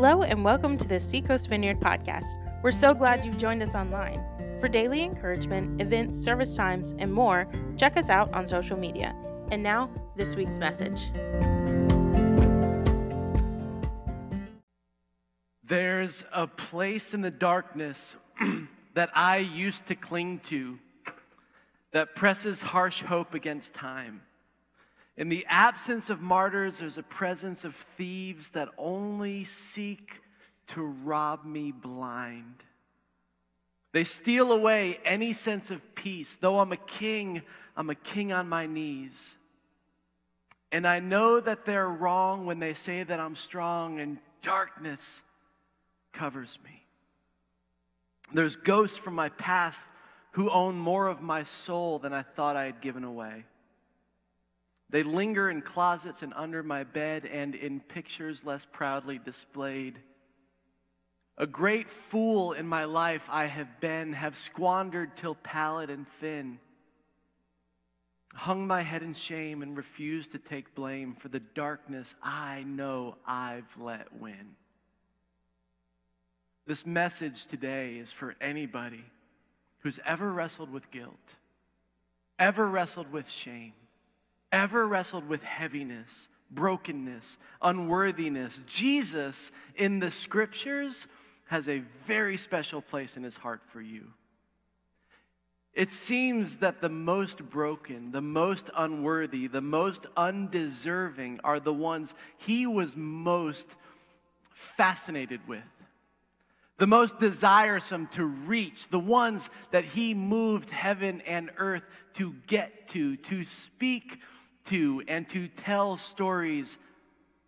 Hello, and welcome to the Seacoast Vineyard podcast. We're so glad you've joined us online. For daily encouragement, events, service times, and more, check us out on social media. And now, this week's message. There's a place in the darkness that I used to cling to that presses harsh hope against time. In the absence of martyrs, there's a presence of thieves that only seek to rob me blind. They steal away any sense of peace. Though I'm a king, I'm a king on my knees. And I know that they're wrong when they say that I'm strong and darkness covers me. There's ghosts from my past who own more of my soul than I thought I had given away. They linger in closets and under my bed and in pictures less proudly displayed. A great fool in my life I have been, have squandered till pallid and thin. Hung my head in shame and refused to take blame for the darkness I know I've let win. This message today is for anybody who's ever wrestled with guilt, ever wrestled with shame ever wrestled with heaviness, brokenness, unworthiness, Jesus in the scriptures has a very special place in his heart for you. It seems that the most broken, the most unworthy, the most undeserving are the ones he was most fascinated with the most desiresome to reach, the ones that he moved heaven and earth to get to, to speak to and to tell stories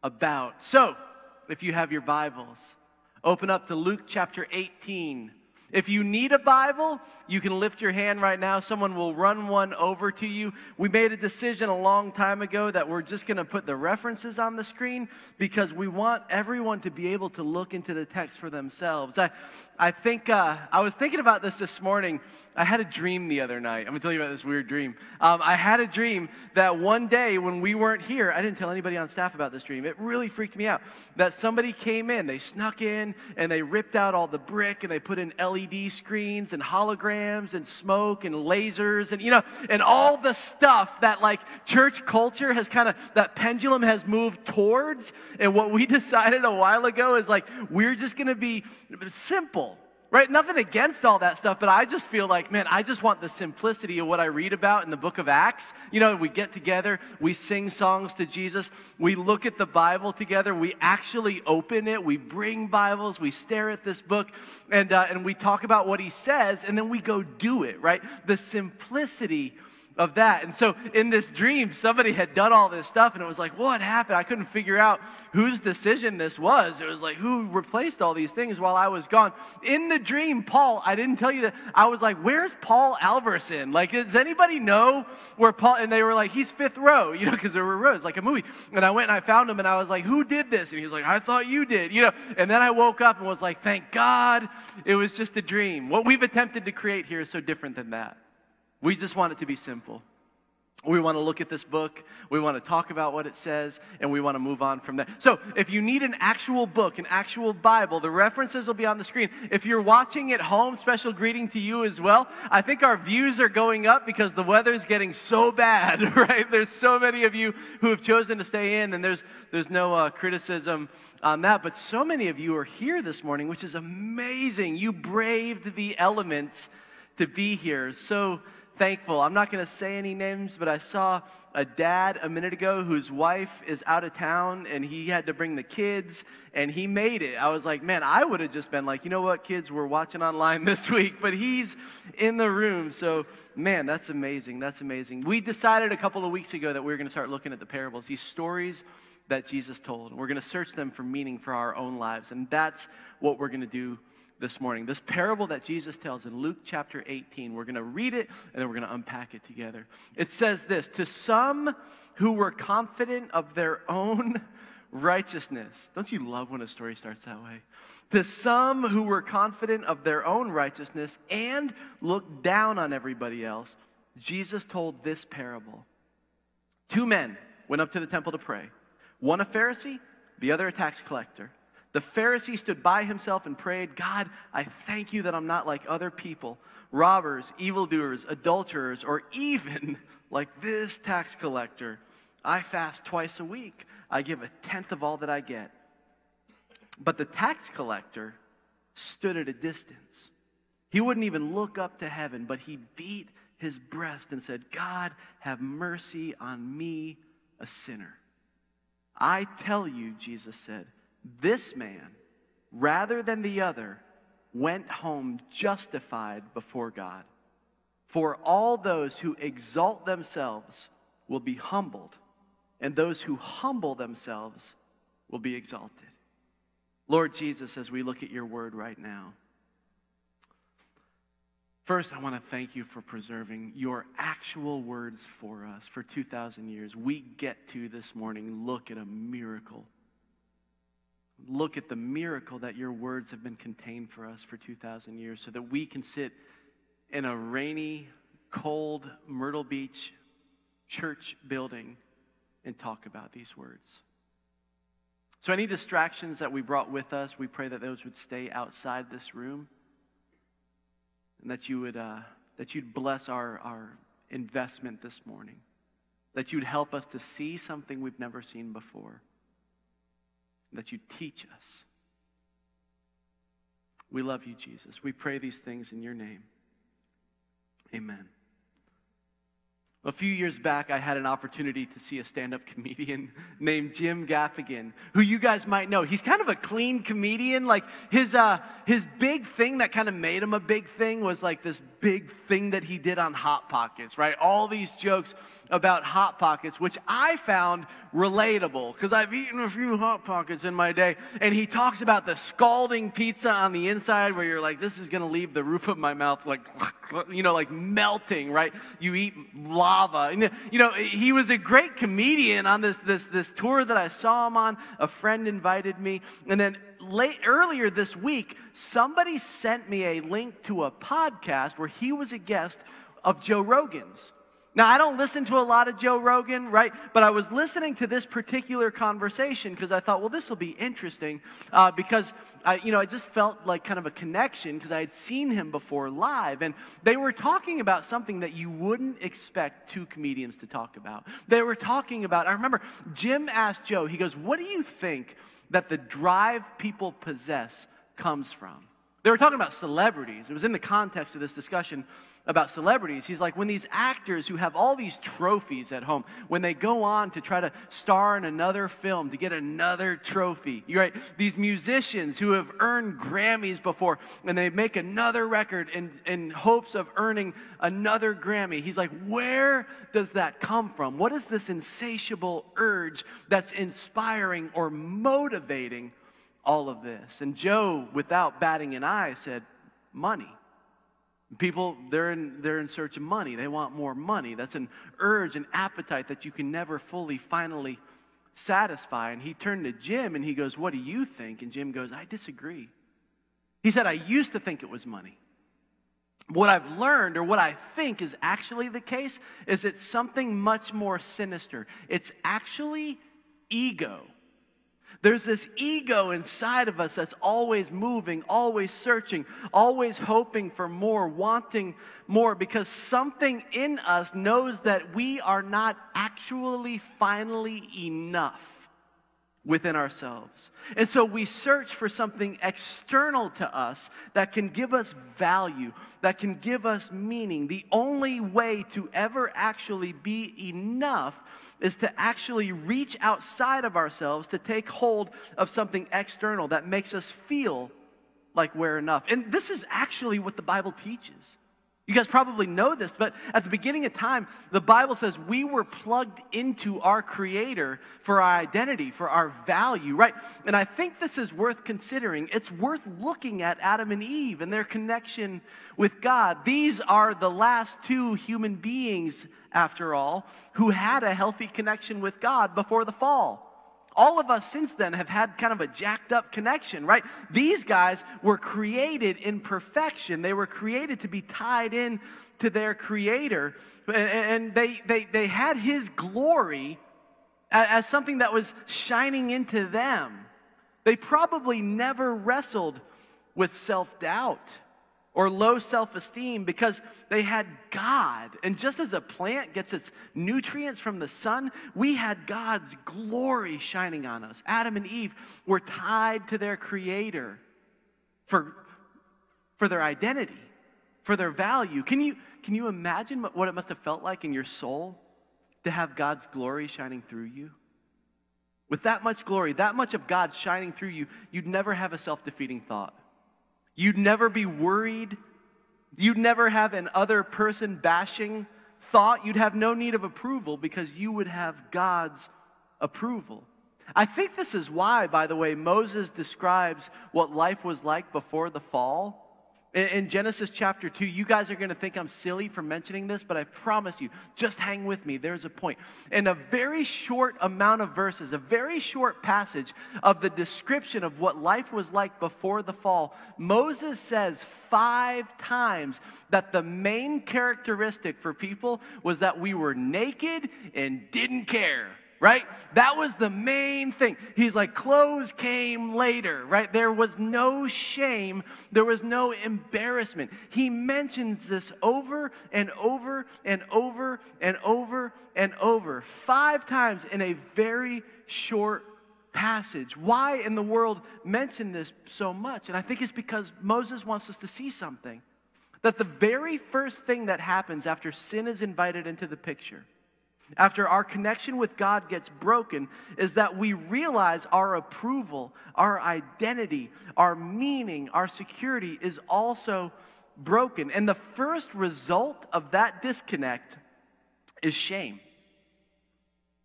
about. So, if you have your Bibles, open up to Luke chapter 18. If you need a Bible, you can lift your hand right now. Someone will run one over to you. We made a decision a long time ago that we're just going to put the references on the screen because we want everyone to be able to look into the text for themselves. I, I think uh, I was thinking about this this morning. I had a dream the other night. I'm going to tell you about this weird dream. Um, I had a dream that one day when we weren't here, I didn't tell anybody on staff about this dream. It really freaked me out. That somebody came in, they snuck in, and they ripped out all the brick and they put in LED screens and holograms and smoke and lasers and, you know, and all the stuff that like church culture has kind of, that pendulum has moved towards. And what we decided a while ago is like, we're just going to be simple right? Nothing against all that stuff, but I just feel like, man, I just want the simplicity of what I read about in the book of Acts. You know, we get together, we sing songs to Jesus, we look at the Bible together, we actually open it, we bring Bibles, we stare at this book, and, uh, and we talk about what he says, and then we go do it, right? The simplicity of that. And so in this dream, somebody had done all this stuff, and it was like, what happened? I couldn't figure out whose decision this was. It was like, who replaced all these things while I was gone? In the dream, Paul, I didn't tell you that. I was like, where's Paul Alverson? Like, does anybody know where Paul? And they were like, he's fifth row, you know, because there were rows, like a movie. And I went and I found him, and I was like, who did this? And he was like, I thought you did, you know. And then I woke up and was like, thank God it was just a dream. What we've attempted to create here is so different than that. We just want it to be simple. We want to look at this book, we want to talk about what it says, and we want to move on from there. So, if you need an actual book, an actual Bible, the references will be on the screen. If you're watching at home, special greeting to you as well. I think our views are going up because the weather is getting so bad, right? There's so many of you who have chosen to stay in, and there's, there's no uh, criticism on that. But so many of you are here this morning, which is amazing. You braved the elements to be here. So, thankful. I'm not going to say any names, but I saw a dad a minute ago whose wife is out of town and he had to bring the kids and he made it. I was like, man, I would have just been like, you know what, kids, we're watching online this week, but he's in the room. So, man, that's amazing. That's amazing. We decided a couple of weeks ago that we were going to start looking at the parables, these stories that Jesus told. We're going to search them for meaning for our own lives. And that's what we're going to do this morning. This parable that Jesus tells in Luke chapter 18, we're going to read it and then we're going to unpack it together. It says this To some who were confident of their own righteousness. Don't you love when a story starts that way? To some who were confident of their own righteousness and looked down on everybody else, Jesus told this parable. Two men went up to the temple to pray. One a Pharisee, the other a tax collector. The Pharisee stood by himself and prayed, God, I thank you that I'm not like other people, robbers, evildoers, adulterers, or even like this tax collector. I fast twice a week. I give a tenth of all that I get. But the tax collector stood at a distance. He wouldn't even look up to heaven, but he beat his breast and said, God, have mercy on me, a sinner. I tell you, Jesus said, this man, rather than the other, went home justified before God. For all those who exalt themselves will be humbled, and those who humble themselves will be exalted. Lord Jesus, as we look at your word right now, First, I want to thank you for preserving your actual words for us for 2,000 years. We get to this morning look at a miracle. Look at the miracle that your words have been contained for us for 2,000 years so that we can sit in a rainy, cold Myrtle Beach church building and talk about these words. So, any distractions that we brought with us, we pray that those would stay outside this room and that you would uh, that you'd bless our, our investment this morning that you'd help us to see something we've never seen before that you teach us we love you jesus we pray these things in your name amen a few years back, I had an opportunity to see a stand up comedian named Jim Gaffigan, who you guys might know. He's kind of a clean comedian. Like, his, uh, his big thing that kind of made him a big thing was like this big thing that he did on Hot Pockets, right? All these jokes about Hot Pockets, which I found relatable because I've eaten a few Hot Pockets in my day. And he talks about the scalding pizza on the inside where you're like, this is going to leave the roof of my mouth like, you know, like melting, right? You eat lava. And, you know, he was a great comedian on this, this, this tour that I saw him on. A friend invited me. And then late earlier this week, somebody sent me a link to a podcast where he was a guest of Joe Rogan's. Now, I don't listen to a lot of Joe Rogan, right? But I was listening to this particular conversation because I thought, well, this will be interesting uh, because, I, you know, I just felt like kind of a connection because I had seen him before live. And they were talking about something that you wouldn't expect two comedians to talk about. They were talking about, I remember Jim asked Joe, he goes, what do you think that the drive people possess comes from? They were talking about celebrities. It was in the context of this discussion about celebrities. He's like, when these actors who have all these trophies at home, when they go on to try to star in another film to get another trophy, you're right, these musicians who have earned Grammys before and they make another record in, in hopes of earning another Grammy, he's like, where does that come from? What is this insatiable urge that's inspiring or motivating all of this? And Joe, without batting an eye, said, Money. People, they're in, they're in search of money. They want more money. That's an urge, an appetite that you can never fully, finally satisfy. And he turned to Jim and he goes, What do you think? And Jim goes, I disagree. He said, I used to think it was money. What I've learned, or what I think is actually the case, is it's something much more sinister. It's actually ego. There's this ego inside of us that's always moving, always searching, always hoping for more, wanting more, because something in us knows that we are not actually finally enough within ourselves. And so we search for something external to us that can give us value, that can give us meaning. The only way to ever actually be enough is to actually reach outside of ourselves to take hold of something external that makes us feel like we're enough. And this is actually what the Bible teaches. You guys probably know this, but at the beginning of time, the Bible says we were plugged into our Creator for our identity, for our value, right? And I think this is worth considering. It's worth looking at Adam and Eve and their connection with God. These are the last two human beings, after all, who had a healthy connection with God before the fall all of us since then have had kind of a jacked up connection, right? These guys were created in perfection. They were created to be tied in to their creator. And they, they, they had his glory as something that was shining into them. They probably never wrestled with self doubt or low self esteem because they had God. And just as a plant gets its nutrients from the sun, we had God's glory shining on us. Adam and Eve were tied to their Creator for, for their identity, for their value. Can you, can you imagine what it must have felt like in your soul to have God's glory shining through you? With that much glory, that much of God shining through you, you'd never have a self defeating thought. You'd never be worried. You'd never have an other person bashing thought. You'd have no need of approval because you would have God's approval. I think this is why, by the way, Moses describes what life was like before the fall in Genesis chapter 2, you guys are going to think I'm silly for mentioning this, but I promise you, just hang with me. There's a point. In a very short amount of verses, a very short passage of the description of what life was like before the fall, Moses says five times that the main characteristic for people was that we were naked and didn't care right? That was the main thing. He's like, clothes came later, right? There was no shame, there was no embarrassment. He mentions this over and over and over and over and over, five times in a very short passage. Why in the world mention this so much? And I think it's because Moses wants us to see something. That the very first thing that happens after sin is invited into the picture after our connection with God gets broken is that we realize our approval, our identity, our meaning, our security is also broken. And the first result of that disconnect is shame,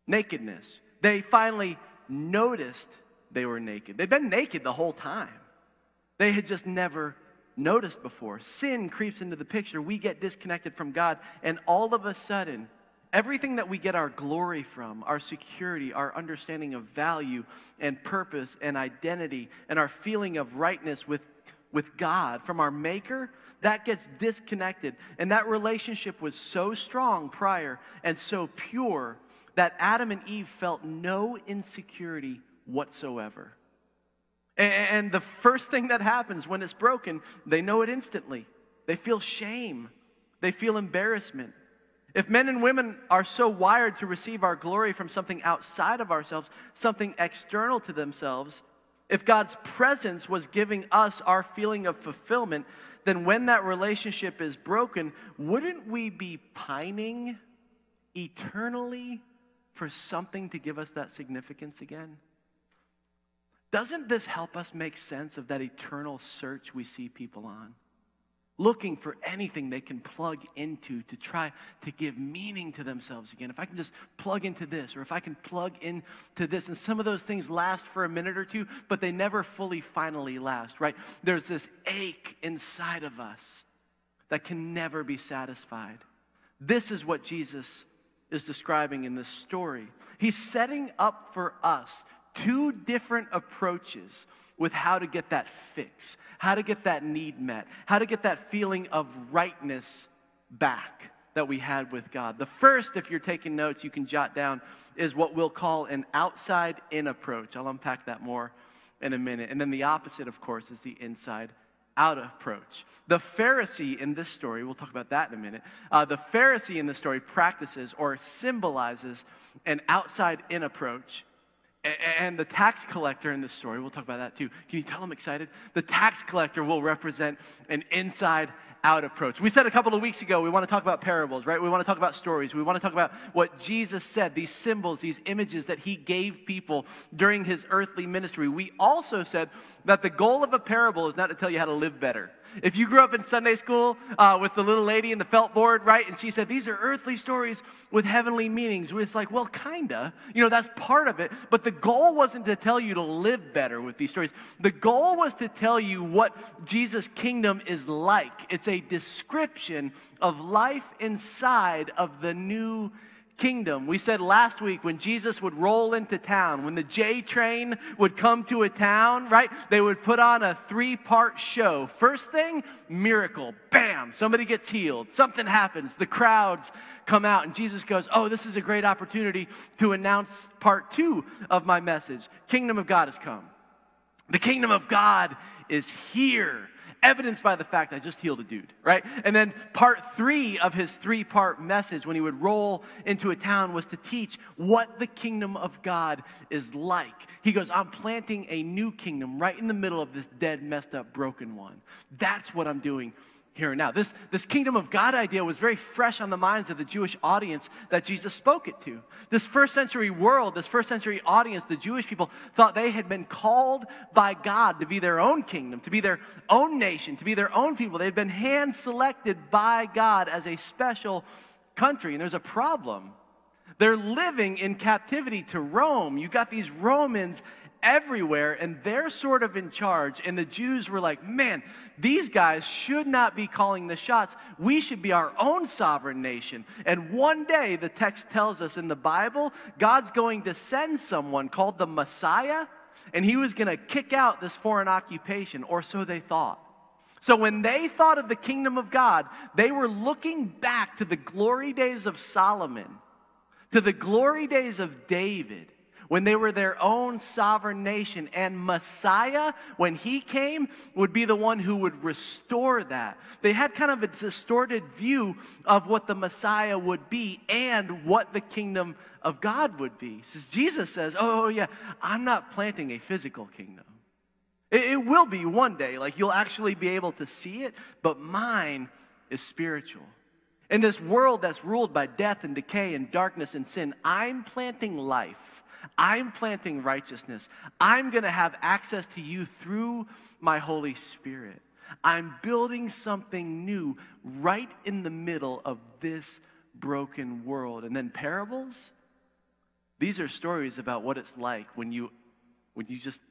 nakedness. They finally noticed they were naked. They'd been naked the whole time, they had just never noticed before. Sin creeps into the picture. We get disconnected from God, and all of a sudden, Everything that we get our glory from, our security, our understanding of value and purpose and identity, and our feeling of rightness with, with God from our Maker, that gets disconnected. And that relationship was so strong prior and so pure that Adam and Eve felt no insecurity whatsoever. And the first thing that happens when it's broken, they know it instantly. They feel shame, they feel embarrassment. If men and women are so wired to receive our glory from something outside of ourselves, something external to themselves, if God's presence was giving us our feeling of fulfillment, then when that relationship is broken, wouldn't we be pining eternally for something to give us that significance again? Doesn't this help us make sense of that eternal search we see people on? Looking for anything they can plug into to try to give meaning to themselves again. If I can just plug into this, or if I can plug into this. And some of those things last for a minute or two, but they never fully finally last, right? There's this ache inside of us that can never be satisfied. This is what Jesus is describing in this story. He's setting up for us two different approaches with how to get that fix, how to get that need met, how to get that feeling of rightness back that we had with God. The first, if you're taking notes, you can jot down, is what we'll call an outside in approach. I'll unpack that more in a minute. And then the opposite, of course, is the inside out approach. The Pharisee in this story, we'll talk about that in a minute. Uh, the Pharisee in this story practices or symbolizes an outside in approach and the tax collector in this story, we'll talk about that too. Can you tell I'm excited? The tax collector will represent an inside out approach. We said a couple of weeks ago we want to talk about parables, right? We want to talk about stories. We want to talk about what Jesus said, these symbols, these images that he gave people during his earthly ministry. We also said that the goal of a parable is not to tell you how to live better. If you grew up in Sunday school uh, with the little lady in the felt board, right, and she said, These are earthly stories with heavenly meanings, it's like, well, kinda. You know, that's part of it. But the goal wasn't to tell you to live better with these stories. The goal was to tell you what Jesus' kingdom is like. It's a description of life inside of the new kingdom. We said last week when Jesus would roll into town, when the J train would come to a town, right? They would put on a three part show. First thing, miracle. Bam, somebody gets healed. Something happens. The crowds come out, and Jesus goes, Oh, this is a great opportunity to announce part two of my message Kingdom of God has come. The kingdom of God is here evidenced by the fact I just healed a dude, right? And then part three of his three part message when he would roll into a town was to teach what the kingdom of God is like. He goes, I'm planting a new kingdom right in the middle of this dead, messed up, broken one. That's what I'm doing here and now. This, this kingdom of God idea was very fresh on the minds of the Jewish audience that Jesus spoke it to. This first century world, this first century audience, the Jewish people thought they had been called by God to be their own kingdom, to be their own nation, to be their own people. They had been hand selected by God as a special country. And there's a problem. They're living in captivity to Rome. You got these Romans everywhere and they're sort of in charge. And the Jews were like, man, these guys should not be calling the shots. We should be our own sovereign nation. And one day, the text tells us in the Bible, God's going to send someone called the Messiah, and he was going to kick out this foreign occupation, or so they thought. So when they thought of the kingdom of God, they were looking back to the glory days of Solomon, to the glory days of David when they were their own sovereign nation. And Messiah, when he came, would be the one who would restore that. They had kind of a distorted view of what the Messiah would be and what the kingdom of God would be. Jesus says, oh, oh, yeah, I'm not planting a physical kingdom. It, it will be one day, like you'll actually be able to see it, but mine is spiritual. In this world that's ruled by death and decay and darkness and sin, I'm planting life I'm planting righteousness. I'm going to have access to you through my Holy Spirit. I'm building something new right in the middle of this broken world. And then parables, these are stories about what it's like when you when you just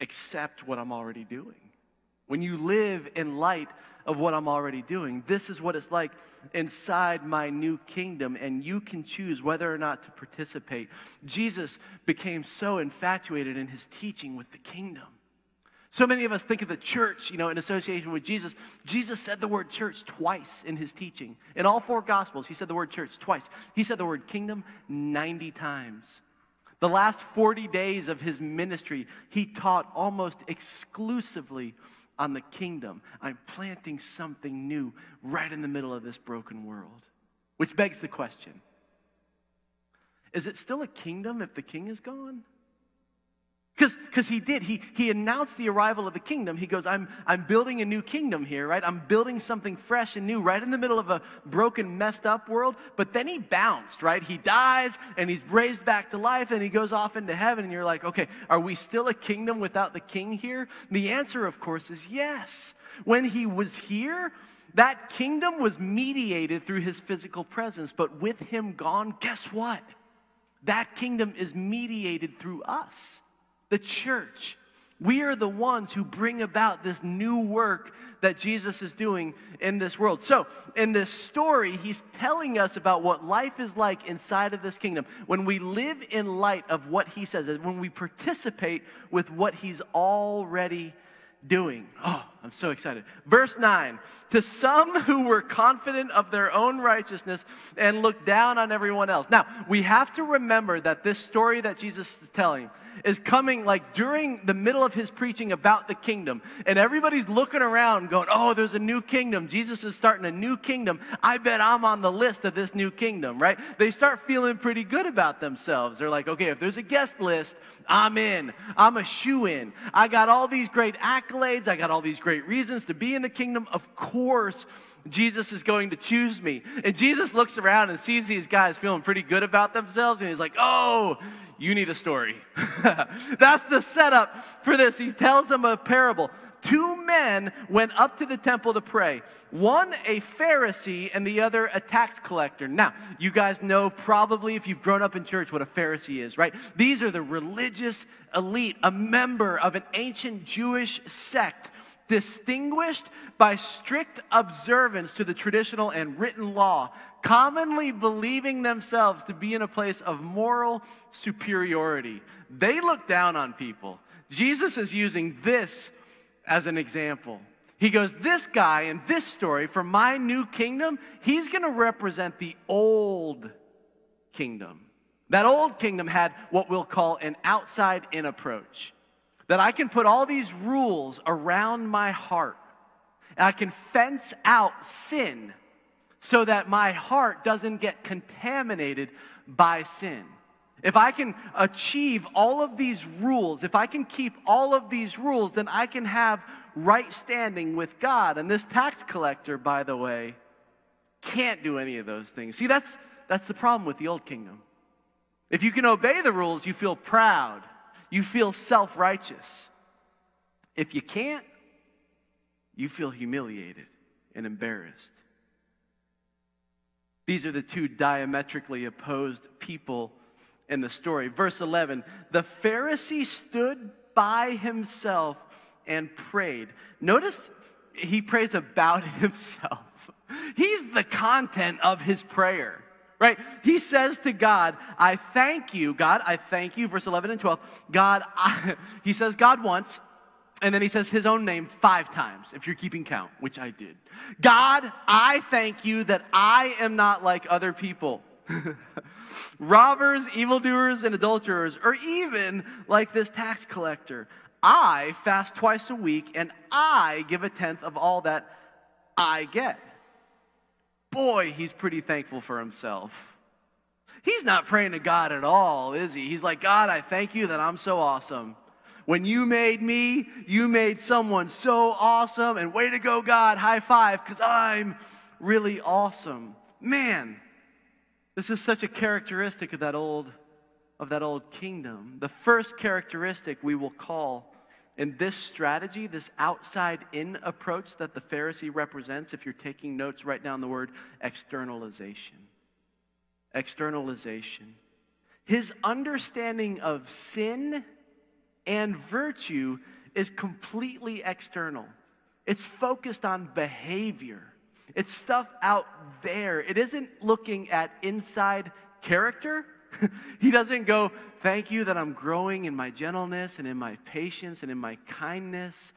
accept what I'm already doing. When you live in light of what I'm already doing. This is what it's like inside my new kingdom, and you can choose whether or not to participate. Jesus became so infatuated in his teaching with the kingdom. So many of us think of the church, you know, in association with Jesus. Jesus said the word church twice in his teaching. In all four gospels, he said the word church twice. He said the word kingdom 90 times. The last 40 days of his ministry, he taught almost exclusively on the kingdom. I'm planting something new right in the middle of this broken world. Which begs the question Is it still a kingdom if the king is gone? Because he did. He, he announced the arrival of the kingdom. He goes, I'm, I'm building a new kingdom here, right? I'm building something fresh and new right in the middle of a broken, messed up world. But then he bounced, right? He dies and he's raised back to life and he goes off into heaven. And you're like, okay, are we still a kingdom without the king here? The answer, of course, is yes. When he was here, that kingdom was mediated through his physical presence. But with him gone, guess what? That kingdom is mediated through us the church. We are the ones who bring about this new work that Jesus is doing in this world. So, in this story, he's telling us about what life is like inside of this kingdom. When we live in light of what he says, when we participate with what he's already doing. Oh, I'm so excited. Verse 9 To some who were confident of their own righteousness and looked down on everyone else. Now, we have to remember that this story that Jesus is telling is coming like during the middle of his preaching about the kingdom. And everybody's looking around going, oh, there's a new kingdom. Jesus is starting a new kingdom. I bet I'm on the list of this new kingdom, right? They start feeling pretty good about themselves. They're like, okay, if there's a guest list, I'm in. I'm a shoe in. I got all these great accolades. I got all these great reasons to be in the kingdom. Of course, Jesus is going to choose me. And Jesus looks around and sees these guys feeling pretty good about themselves. And he's like, oh, you need a story. That's the setup for this. He tells them a parable. Two men went up to the temple to pray. One a Pharisee and the other a tax collector. Now, you guys know probably if you've grown up in church what a Pharisee is, right? These are the religious elite, a member of an ancient Jewish sect distinguished by strict observance to the traditional and written law, commonly believing themselves to be in a place of moral superiority. They look down on people. Jesus is using this as an example. He goes, This guy in this story for my new kingdom, he's going to represent the old kingdom. That old kingdom had what we'll call an outside in approach. That I can put all these rules around my heart and I can fence out sin so that my heart doesn't get contaminated by sin. If I can achieve all of these rules, if I can keep all of these rules, then I can have right standing with God. And this tax collector, by the way, can't do any of those things. See, that's, that's the problem with the old kingdom. If you can obey the rules, you feel proud, you feel self righteous. If you can't, you feel humiliated and embarrassed. These are the two diametrically opposed people in the story. Verse 11 The Pharisee stood by himself and prayed. Notice he prays about himself. He's the content of his prayer, right? He says to God, I thank you, God, I thank you, verse 11 and 12. God, I, he says God once, and then he says his own name five times, if you're keeping count, which I did. God, I thank you that I am not like other people. Robbers, evildoers, and adulterers, or even like this tax collector. I fast twice a week and I give a tenth of all that I get. Boy, he's pretty thankful for himself. He's not praying to God at all, is he? He's like, God, I thank you that I'm so awesome. When you made me, you made someone so awesome. And way to go, God, high five, because I'm really awesome. Man, this is such a characteristic of that old of that old kingdom. The first characteristic we will call in this strategy, this outside in approach that the Pharisee represents, if you're taking notes, write down the word externalization. Externalization. His understanding of sin and virtue is completely external, it's focused on behavior. It's stuff out there. It isn't looking at inside character he doesn't go, Thank you that I'm growing in my gentleness and in my patience and in my kindness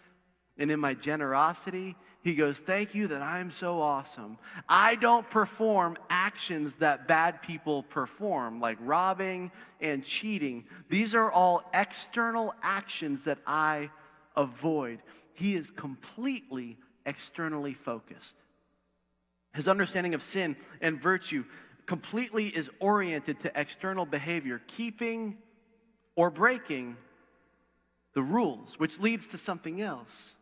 and in my generosity. He goes, Thank you that I'm so awesome. I don't perform actions that bad people perform, like robbing and cheating. These are all external actions that I avoid. He is completely externally focused. His understanding of sin and virtue completely is oriented to external behavior, keeping or breaking the rules, which leads to something else.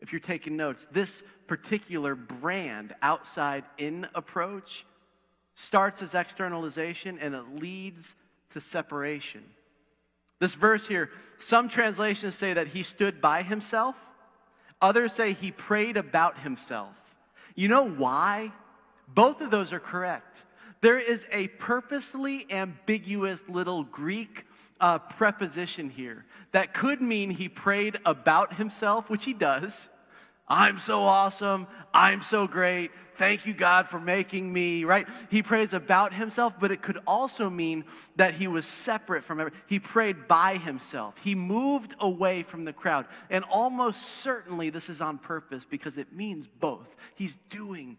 If you're taking notes, this particular brand, outside in approach, starts as externalization and it leads to separation. This verse here, some translations say that he stood by himself, others say he prayed about himself. You know why? Both of those are correct. There is a purposely ambiguous little Greek uh, preposition here that could mean he prayed about himself, which he does. I'm so awesome. I'm so great. Thank you, God, for making me, right? He prays about himself, but it could also mean that he was separate from everyone. He prayed by himself. He moved away from the crowd. And almost certainly this is on purpose because it means both. He's doing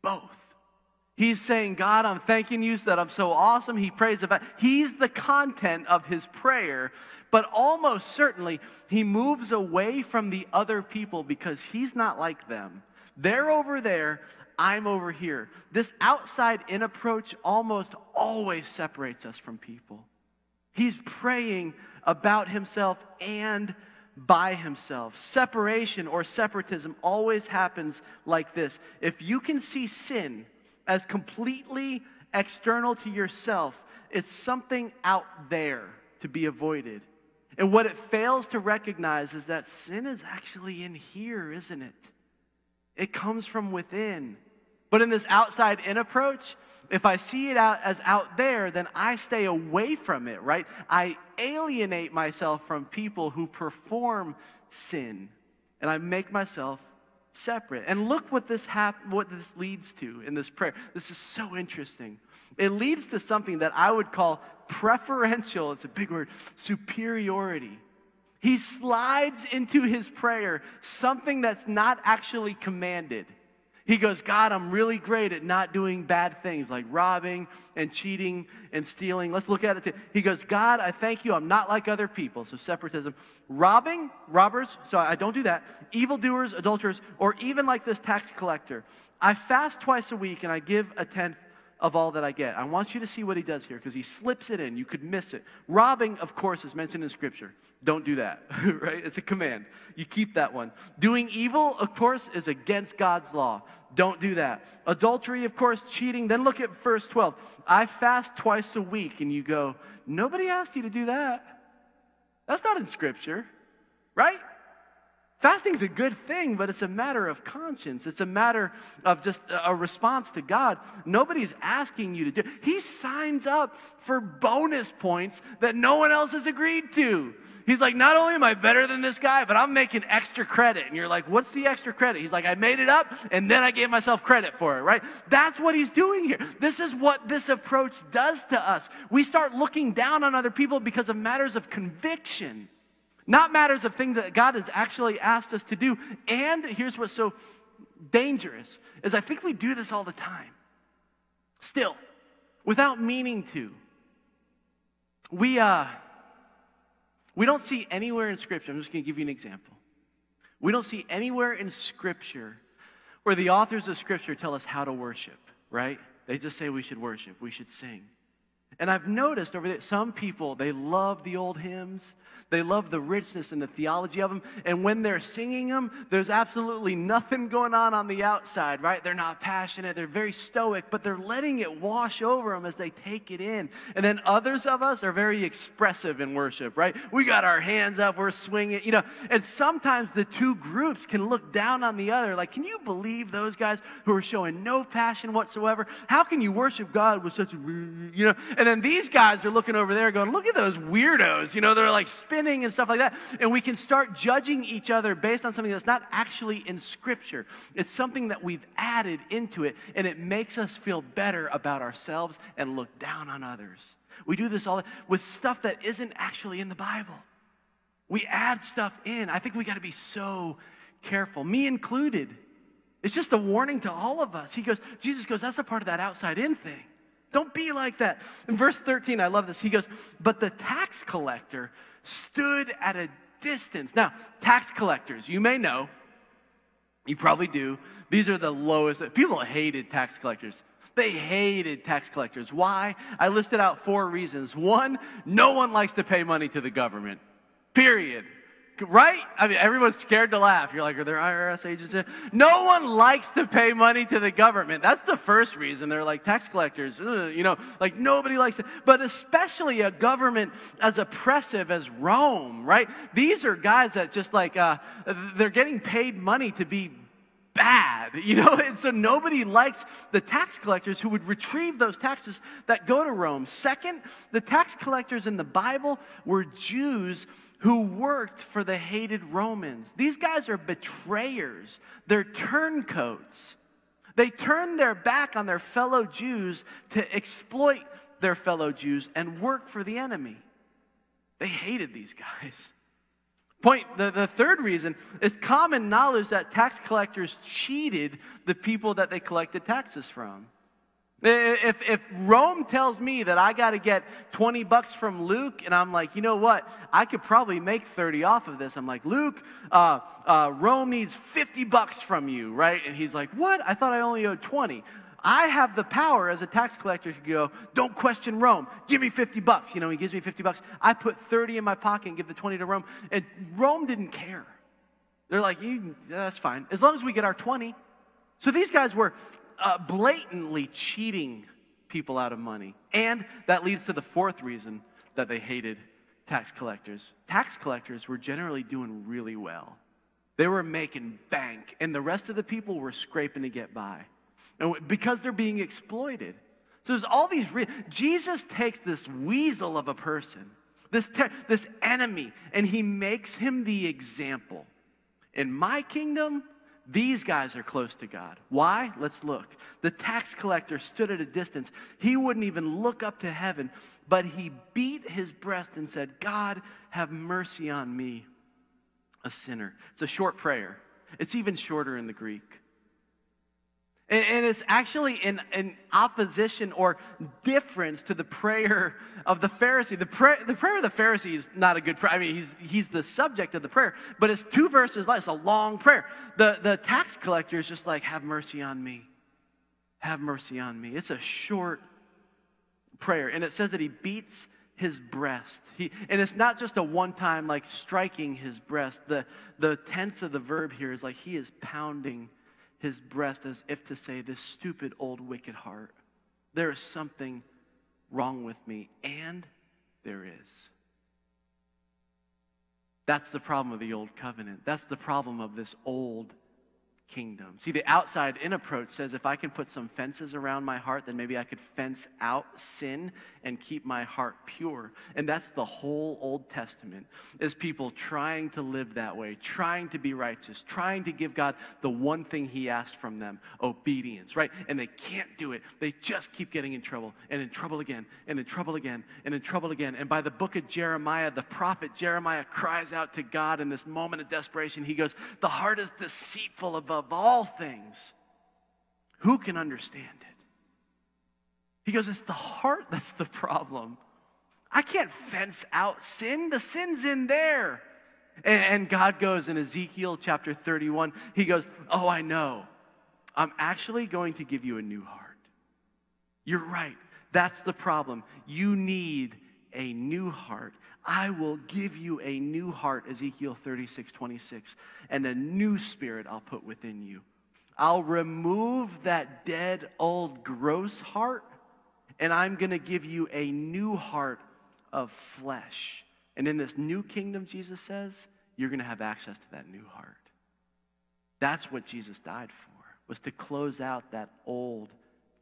both. He's saying, God, I'm thanking you that I'm so awesome. He prays about, he's the content of his prayer, but almost certainly he moves away from the other people because he's not like them. They're over there, I'm over here. This outside in approach almost always separates us from people. He's praying about himself and by himself. Separation or separatism always happens like this. If you can see sin, as completely external to yourself. It's something out there to be avoided. And what it fails to recognize is that sin is actually in here, isn't it? It comes from within. But in this outside in approach, if I see it out as out there, then I stay away from it, right? I alienate myself from people who perform sin, and I make myself separate. And look what this hap- what this leads to in this prayer. This is so interesting. It leads to something that I would call preferential, it's a big word, superiority. He slides into his prayer something that's not actually commanded. He goes, God, I'm really great at not doing bad things like robbing and cheating and stealing. Let's look at it. He goes, God, I thank you. I'm not like other people. So, separatism. Robbing, robbers, so I don't do that. Evildoers, adulterers, or even like this tax collector. I fast twice a week and I give a tenth of all that I get. I want you to see what he does here because he slips it in. You could miss it. Robbing, of course, is mentioned in Scripture. Don't do that, right? It's a command. You keep that one. Doing evil, of course, is against God's law. Don't do that. Adultery, of course, cheating. Then look at verse 12. I fast twice a week, and you go, nobody asked you to do that. That's not in Scripture, right? Fasting is a good thing, but it's a matter of conscience. It's a matter of just a response to God. Nobody's asking you to do. He signs up for bonus points that no one else has agreed to. He's like, not only am I better than this guy, but I'm making extra credit. And you're like, what's the extra credit? He's like, I made it up and then I gave myself credit for it, right? That's what he's doing here. This is what this approach does to us. We start looking down on other people because of matters of conviction. Not matters of things that God has actually asked us to do. And here's what's so dangerous is I think we do this all the time. Still, without meaning to. We uh we don't see anywhere in scripture. I'm just going to give you an example. We don't see anywhere in scripture where the authors of scripture tell us how to worship, right? They just say we should worship, we should sing. And I've noticed over there, some people, they love the old hymns. They love the richness and the theology of them. And when they're singing them, there's absolutely nothing going on on the outside, right? They're not passionate. They're very stoic, but they're letting it wash over them as they take it in. And then others of us are very expressive in worship, right? We got our hands up, we're swinging, you know. And sometimes the two groups can look down on the other. Like, can you believe those guys who are showing no passion whatsoever? How can you worship God with such you know? And then these guys are looking over there going, look at those weirdos, you know, they're like spinning and stuff like that. And we can start judging each other based on something that's not actually in Scripture. It's something that we've added into it, and it makes us feel better about ourselves and look down on others. We do this all with stuff that isn't actually in the Bible. We add stuff in. I think we got to be so careful, me included. It's just a warning to all of us. He goes, Jesus goes, that's a part of that outside in thing. Don't be like that. In verse 13, I love this. He goes, But the tax collector stood at a distance. Now, tax collectors, you may know, you probably do, these are the lowest. People hated tax collectors. They hated tax collectors. Why? I listed out four reasons. One, no one likes to pay money to the government, period. Right? I mean, everyone's scared to laugh. You're like, are there IRS agents? In? No one likes to pay money to the government. That's the first reason. They're like tax collectors, you know, like nobody likes it. But especially a government as oppressive as Rome, right? These are guys that just like, uh, they're getting paid money to be bad, you know? And so nobody likes the tax collectors who would retrieve those taxes that go to Rome. Second, the tax collectors in the Bible were Jews who worked for the hated Romans. These guys are betrayers, they're turncoats. They turned their back on their fellow Jews to exploit their fellow Jews and work for the enemy. They hated these guys. Point, the, the third reason is common knowledge that tax collectors cheated the people that they collected taxes from. If, if Rome tells me that I got to get 20 bucks from Luke, and I'm like, you know what? I could probably make 30 off of this. I'm like, Luke, uh, uh, Rome needs 50 bucks from you, right? And he's like, what? I thought I only owed 20. I have the power as a tax collector to go, don't question Rome. Give me 50 bucks. You know, he gives me 50 bucks. I put 30 in my pocket and give the 20 to Rome. And Rome didn't care. They're like, that's fine. As long as we get our 20. So these guys were uh, blatantly cheating people out of money. And that leads to the fourth reason that they hated tax collectors. Tax collectors were generally doing really well. They were making bank, and the rest of the people were scraping to get by. And because they're being exploited. So there's all these. Re- Jesus takes this weasel of a person, this, ter- this enemy, and he makes him the example. In my kingdom, these guys are close to God. Why? Let's look. The tax collector stood at a distance. He wouldn't even look up to heaven, but he beat his breast and said, God, have mercy on me, a sinner. It's a short prayer. It's even shorter in the Greek. And, and it's actually in, in opposition or difference to the prayer of the Pharisee. The, prayer, the prayer of the Pharisee is not a good prayer. I mean, he's, he's the subject of the prayer, but it's two verses long. It's a long prayer. The, the tax collector is just like, Have mercy on me. Have mercy on me. It's a short prayer. And it says that he beats his breast. He, and it's not just a one time like striking his breast. The, the tense of the verb here is like he is pounding his breast as if to say, This stupid old wicked heart, there is something wrong with me. And there is. That's the problem of the old covenant. That's the problem of this old kingdom. See, the outside in approach says if I can put some fences around my heart, then maybe I could fence out sin and keep my heart pure. And that's the whole Old Testament is people trying to live that way, trying to be righteous, trying to give God the one thing he asked from them, obedience, right? And they can't do it. They just keep getting in trouble and in trouble again and in trouble again and in trouble again. And by the book of Jeremiah, the prophet Jeremiah cries out to God in this moment of desperation. He goes, "The heart is deceitful above above all things, who can understand it? He goes, It's the heart that's the problem. I can't fence out sin, the sin's in there. And, and God goes in Ezekiel chapter 31, He goes, Oh, I know. I'm actually going to give you a new heart. You're right. That's the problem. You need a new heart. I will give you a new heart, Ezekiel 36, 26, and a new spirit I'll put within you. I'll remove that dead, old, gross heart, and I'm going to give you a new heart of flesh. And in this new kingdom, Jesus says, you're going to have access to that new heart. That's what Jesus died for, was to close out that old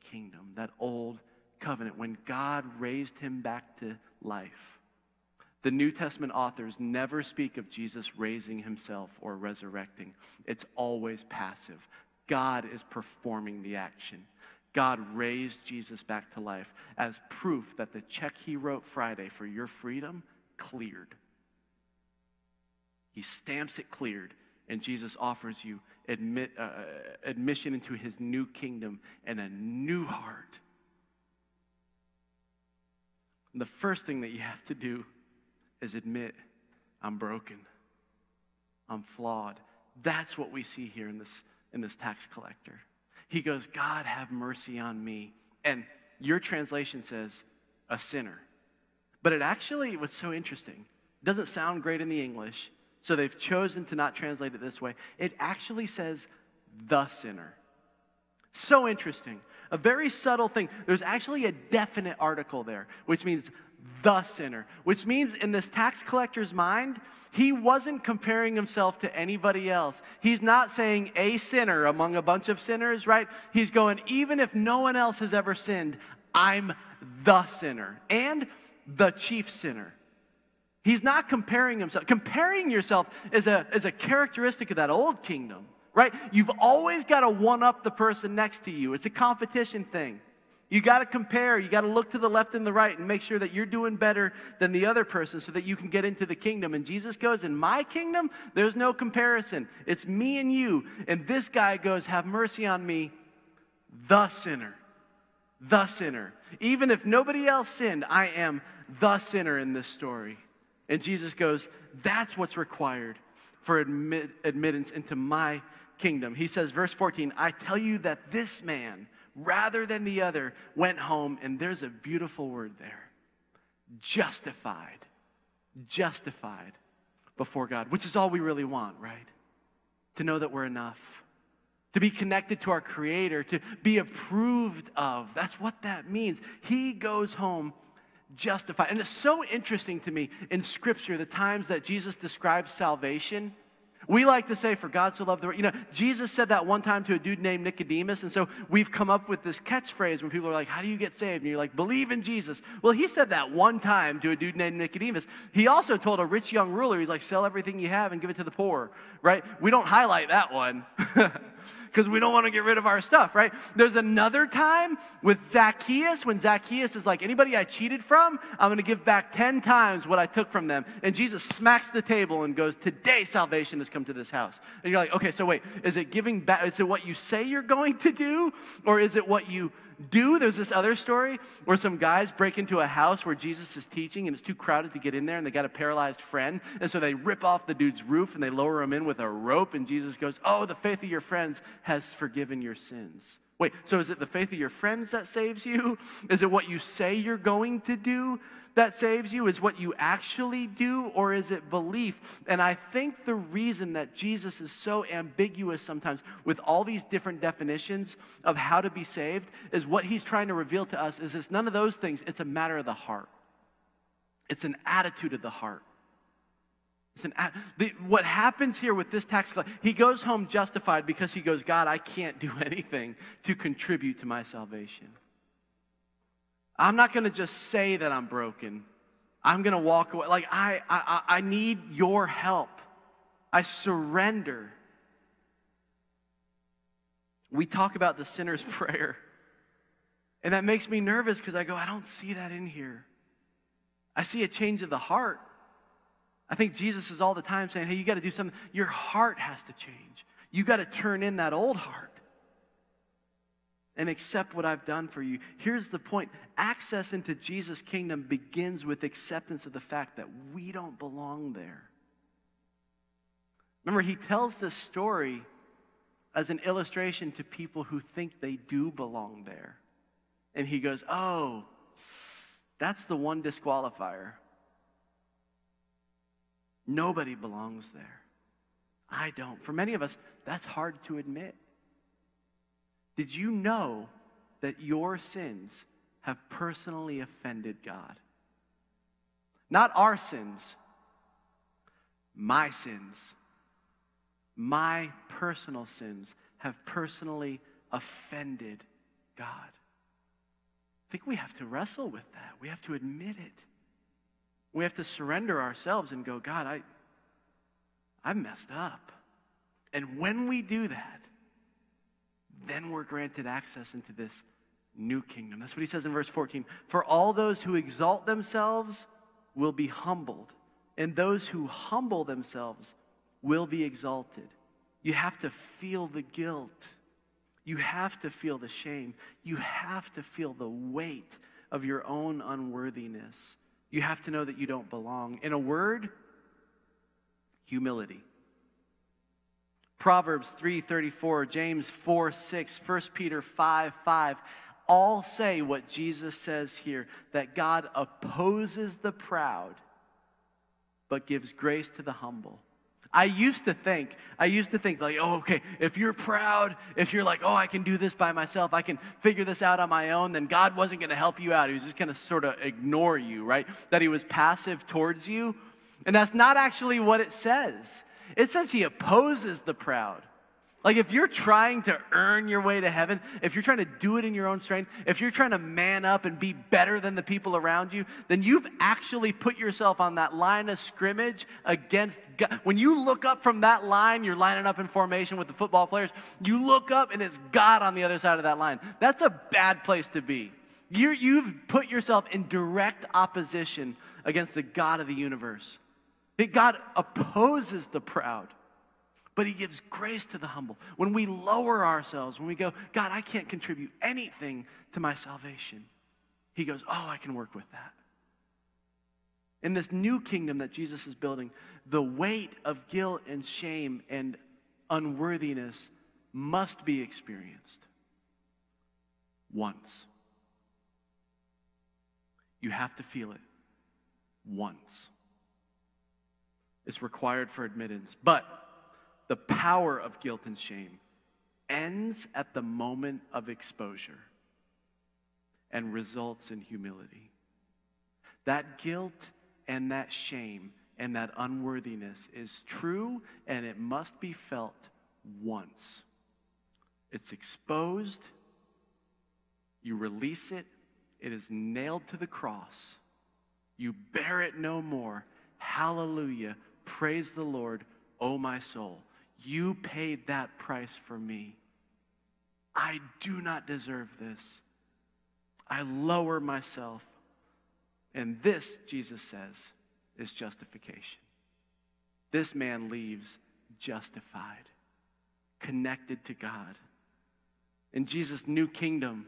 kingdom, that old covenant. When God raised him back to life, the New Testament authors never speak of Jesus raising himself or resurrecting. It's always passive. God is performing the action. God raised Jesus back to life as proof that the check he wrote Friday for your freedom cleared. He stamps it cleared, and Jesus offers you admit, uh, admission into his new kingdom and a new heart. And the first thing that you have to do is admit I'm broken. I'm flawed. That's what we see here in this, in this tax collector. He goes, God, have mercy on me. And your translation says, a sinner. But it actually was so interesting. It doesn't sound great in the English, so they've chosen to not translate it this way. It actually says, the sinner. So interesting. A very subtle thing. There's actually a definite article there, which means the sinner, which means in this tax collector's mind, he wasn't comparing himself to anybody else. He's not saying a sinner among a bunch of sinners, right? He's going, even if no one else has ever sinned, I'm the sinner and the chief sinner. He's not comparing himself. Comparing yourself is a, is a characteristic of that old kingdom, right? You've always got to one up the person next to you, it's a competition thing. You got to compare. You got to look to the left and the right and make sure that you're doing better than the other person so that you can get into the kingdom. And Jesus goes, In my kingdom, there's no comparison. It's me and you. And this guy goes, Have mercy on me, the sinner. The sinner. Even if nobody else sinned, I am the sinner in this story. And Jesus goes, That's what's required for admit, admittance into my kingdom. He says, verse 14, I tell you that this man, rather than the other, went home, and there's a beautiful word there justified. Justified before God, which is all we really want, right? To know that we're enough, to be connected to our Creator, to be approved of. That's what that means. He goes home justified. And it's so interesting to me in Scripture the times that Jesus describes salvation we like to say, for God so loved the world. You know, Jesus said that one time to a dude named Nicodemus. And so we've come up with this catchphrase when people are like, How do you get saved? And you're like, Believe in Jesus. Well, he said that one time to a dude named Nicodemus. He also told a rich young ruler, He's like, Sell everything you have and give it to the poor, right? We don't highlight that one. because we don't want to get rid of our stuff, right? There's another time with Zacchaeus when Zacchaeus is like, anybody I cheated from, I'm going to give back 10 times what I took from them. And Jesus smacks the table and goes, Today salvation has come to this house. And you're like, okay, so wait, is it giving back? Is it what you say you're going to do? Or is it what you do. There's this other story where some guys break into a house where Jesus is teaching and it's too crowded to get in there and they got a paralyzed friend. And so they rip off the dude's roof and they lower him in with a rope. And Jesus goes, Oh, the faith of your friends has forgiven your sins. Wait, so is it the faith of your friends that saves you? Is it what you say you're going to do that saves you? Is what you actually do, or is it belief? And I think the reason that Jesus is so ambiguous sometimes with all these different definitions of how to be saved is what he's trying to reveal to us is it's none of those things, it's a matter of the heart. It's an attitude of the heart. The, what happens here with this tax collector, he goes home justified because he goes, God, I can't do anything to contribute to my salvation. I'm not going to just say that I'm broken. I'm going to walk away. Like, I, I, I need your help. I surrender. We talk about the sinner's prayer. And that makes me nervous because I go, I don't see that in here. I see a change of the heart. I think Jesus is all the time saying, hey, you got to do something. Your heart has to change. You got to turn in that old heart and accept what I've done for you. Here's the point access into Jesus' kingdom begins with acceptance of the fact that we don't belong there. Remember, he tells this story as an illustration to people who think they do belong there. And he goes, Oh, that's the one disqualifier. Nobody belongs there. I don't. For many of us, that's hard to admit. Did you know that your sins have personally offended God? Not our sins, my sins. My personal sins have personally offended God. I think we have to wrestle with that. We have to admit it. We have to surrender ourselves and go, God, I, I messed up. And when we do that, then we're granted access into this new kingdom. That's what he says in verse 14. For all those who exalt themselves will be humbled, and those who humble themselves will be exalted. You have to feel the guilt. You have to feel the shame. You have to feel the weight of your own unworthiness. You have to know that you don't belong. In a word, humility. Proverbs 3:34, James 4, 6, 1 Peter 5, 5 all say what Jesus says here that God opposes the proud but gives grace to the humble. I used to think, I used to think like, oh, okay, if you're proud, if you're like, oh, I can do this by myself, I can figure this out on my own, then God wasn't going to help you out. He was just going to sort of ignore you, right? That he was passive towards you. And that's not actually what it says. It says he opposes the proud. Like, if you're trying to earn your way to heaven, if you're trying to do it in your own strength, if you're trying to man up and be better than the people around you, then you've actually put yourself on that line of scrimmage against God. When you look up from that line, you're lining up in formation with the football players, you look up and it's God on the other side of that line. That's a bad place to be. you you've put yourself in direct opposition against the God of the universe. God opposes the proud but he gives grace to the humble. When we lower ourselves, when we go, God, I can't contribute anything to my salvation, he goes, Oh, I can work with that. In this new kingdom that Jesus is building, the weight of guilt and shame and unworthiness must be experienced once. You have to feel it once. It's required for admittance. But the power of guilt and shame ends at the moment of exposure and results in humility. That guilt and that shame and that unworthiness is true and it must be felt once. It's exposed, you release it, it is nailed to the cross. You bear it no more. Hallelujah. Praise the Lord, O my soul You paid that price for me. I do not deserve this. I lower myself. And this, Jesus says, is justification. This man leaves justified, connected to God. In Jesus' new kingdom,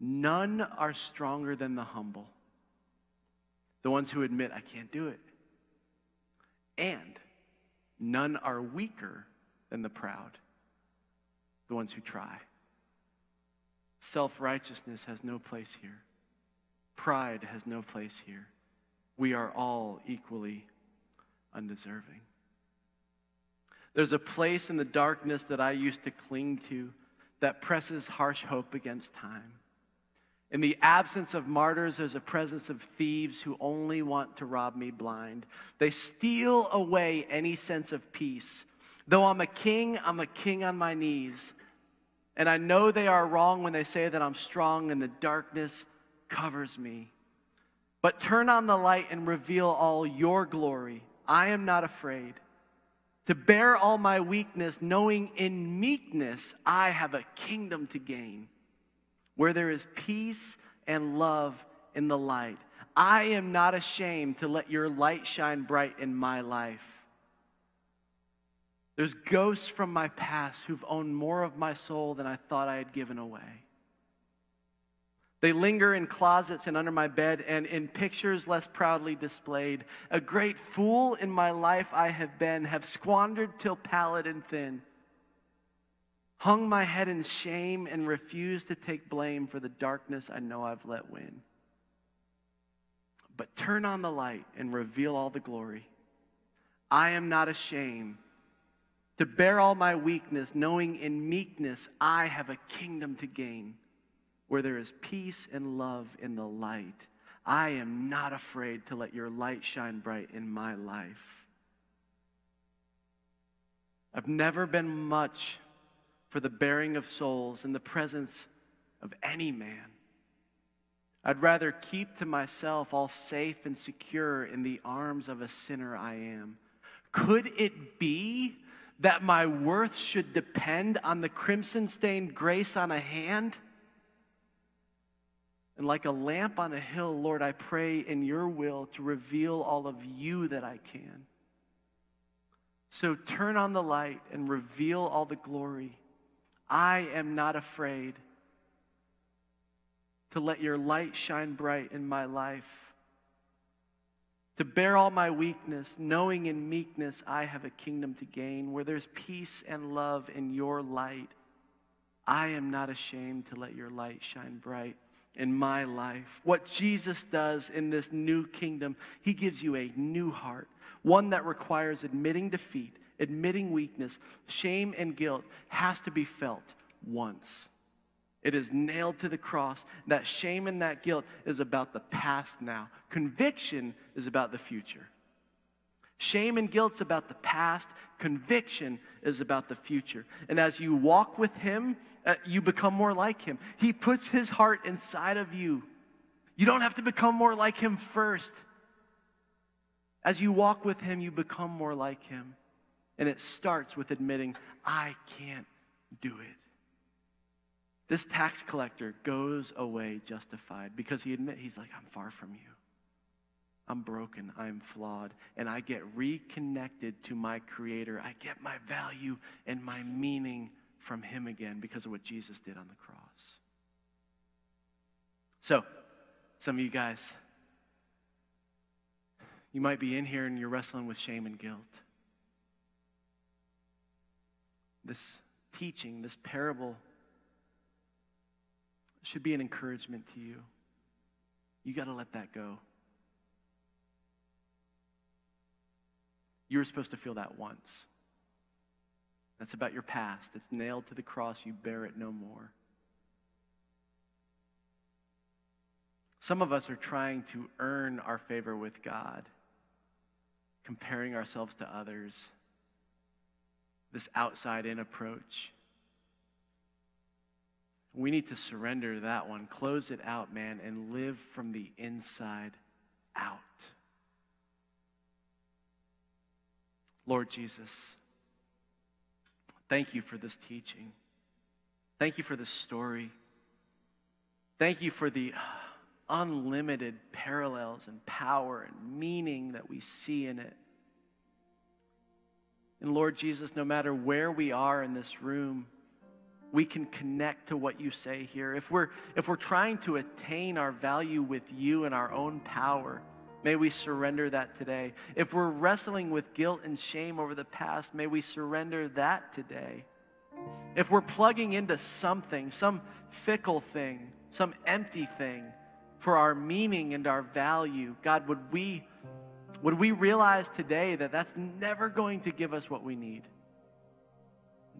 none are stronger than the humble, the ones who admit, I can't do it. And none are weaker than the proud, the ones who try. Self righteousness has no place here. Pride has no place here. We are all equally undeserving. There's a place in the darkness that I used to cling to that presses harsh hope against time. In the absence of martyrs, there's a presence of thieves who only want to rob me blind. They steal away any sense of peace. Though I'm a king, I'm a king on my knees. And I know they are wrong when they say that I'm strong and the darkness covers me. But turn on the light and reveal all your glory. I am not afraid. To bear all my weakness, knowing in meekness I have a kingdom to gain, where there is peace and love in the light. I am not ashamed to let your light shine bright in my life. There's ghosts from my past who've owned more of my soul than I thought I had given away. They linger in closets and under my bed and in pictures less proudly displayed. A great fool in my life I have been, have squandered till pallid and thin. Hung my head in shame and refused to take blame for the darkness I know I've let win. But turn on the light and reveal all the glory. I am not ashamed to bear all my weakness, knowing in meekness I have a kingdom to gain, where there is peace and love in the light. I am not afraid to let your light shine bright in my life. I've never been much for the bearing of souls in the presence of any man. I'd rather keep to myself all safe and secure in the arms of a sinner I am. Could it be that my worth should depend on the crimson stained grace on a hand? And like a lamp on a hill, Lord, I pray in your will to reveal all of you that I can. So turn on the light and reveal all the glory. I am not afraid to let your light shine bright in my life to bear all my weakness, knowing in meekness I have a kingdom to gain, where there's peace and love in your light. I am not ashamed to let your light shine bright in my life. What Jesus does in this new kingdom, he gives you a new heart, one that requires admitting defeat, admitting weakness, shame, and guilt has to be felt once. It is nailed to the cross. That shame and that guilt is about the past now. Conviction is about the future. Shame and guilt's about the past. Conviction is about the future. And as you walk with Him, uh, you become more like Him. He puts His heart inside of you. You don't have to become more like Him first. As you walk with Him, you become more like Him. And it starts with admitting, I can't do it. This tax collector goes away justified because he admit he's like, I'm far from you. I'm broken, I'm flawed, and I get reconnected to my creator. I get my value and my meaning from him again because of what Jesus did on the cross. So, some of you guys, you might be in here and you're wrestling with shame and guilt. This teaching, this parable should be an encouragement to you. You got to let that go. You were supposed to feel that once. That's about your past. It's nailed to the cross. You bear it no more. Some of us are trying to earn our favor with God, comparing ourselves to others, this outside in approach. We need to surrender that one, close it out, man, and live from the inside out. Lord Jesus, Thank you for this teaching. Thank you for this story. Thank you for the uh, unlimited parallels and power and meaning that we see in it. And Lord Jesus, no matter where we are in this room, we can connect to what you say here. If we're, if we're trying to attain our value with you and our own power, may we surrender that today. If we're wrestling with guilt and shame over the past, may we surrender that today. If we're plugging into something, some fickle thing, some empty thing for our meaning and our value, God, would we, would we realize today that that's never going to give us what we need?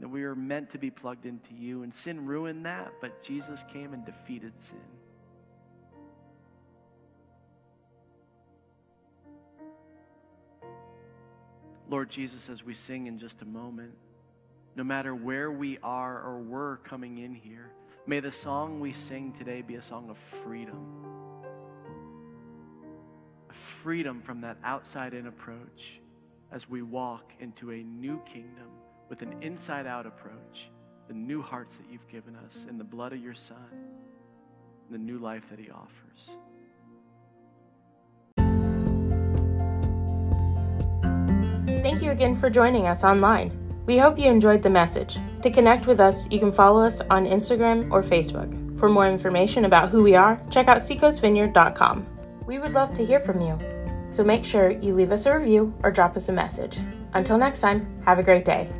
that we are meant to be plugged into you. And sin ruined that, but Jesus came and defeated sin. Lord Jesus, as we sing in just a moment, no matter where we are or were coming in here, may the song we sing today be a song of freedom. Freedom from that outside in approach as we walk into a new kingdom with an inside out approach, the new hearts that you've given us in the blood of your Son, and the new life that he offers. Thank you again for joining us online. We hope you enjoyed the message. To connect with us, you can follow us on Instagram or Facebook. For more information about who we are, check out seacoastvineyard.com. We would love to hear from you, so make sure you leave us a review or drop us a message. Until next time, have a great day.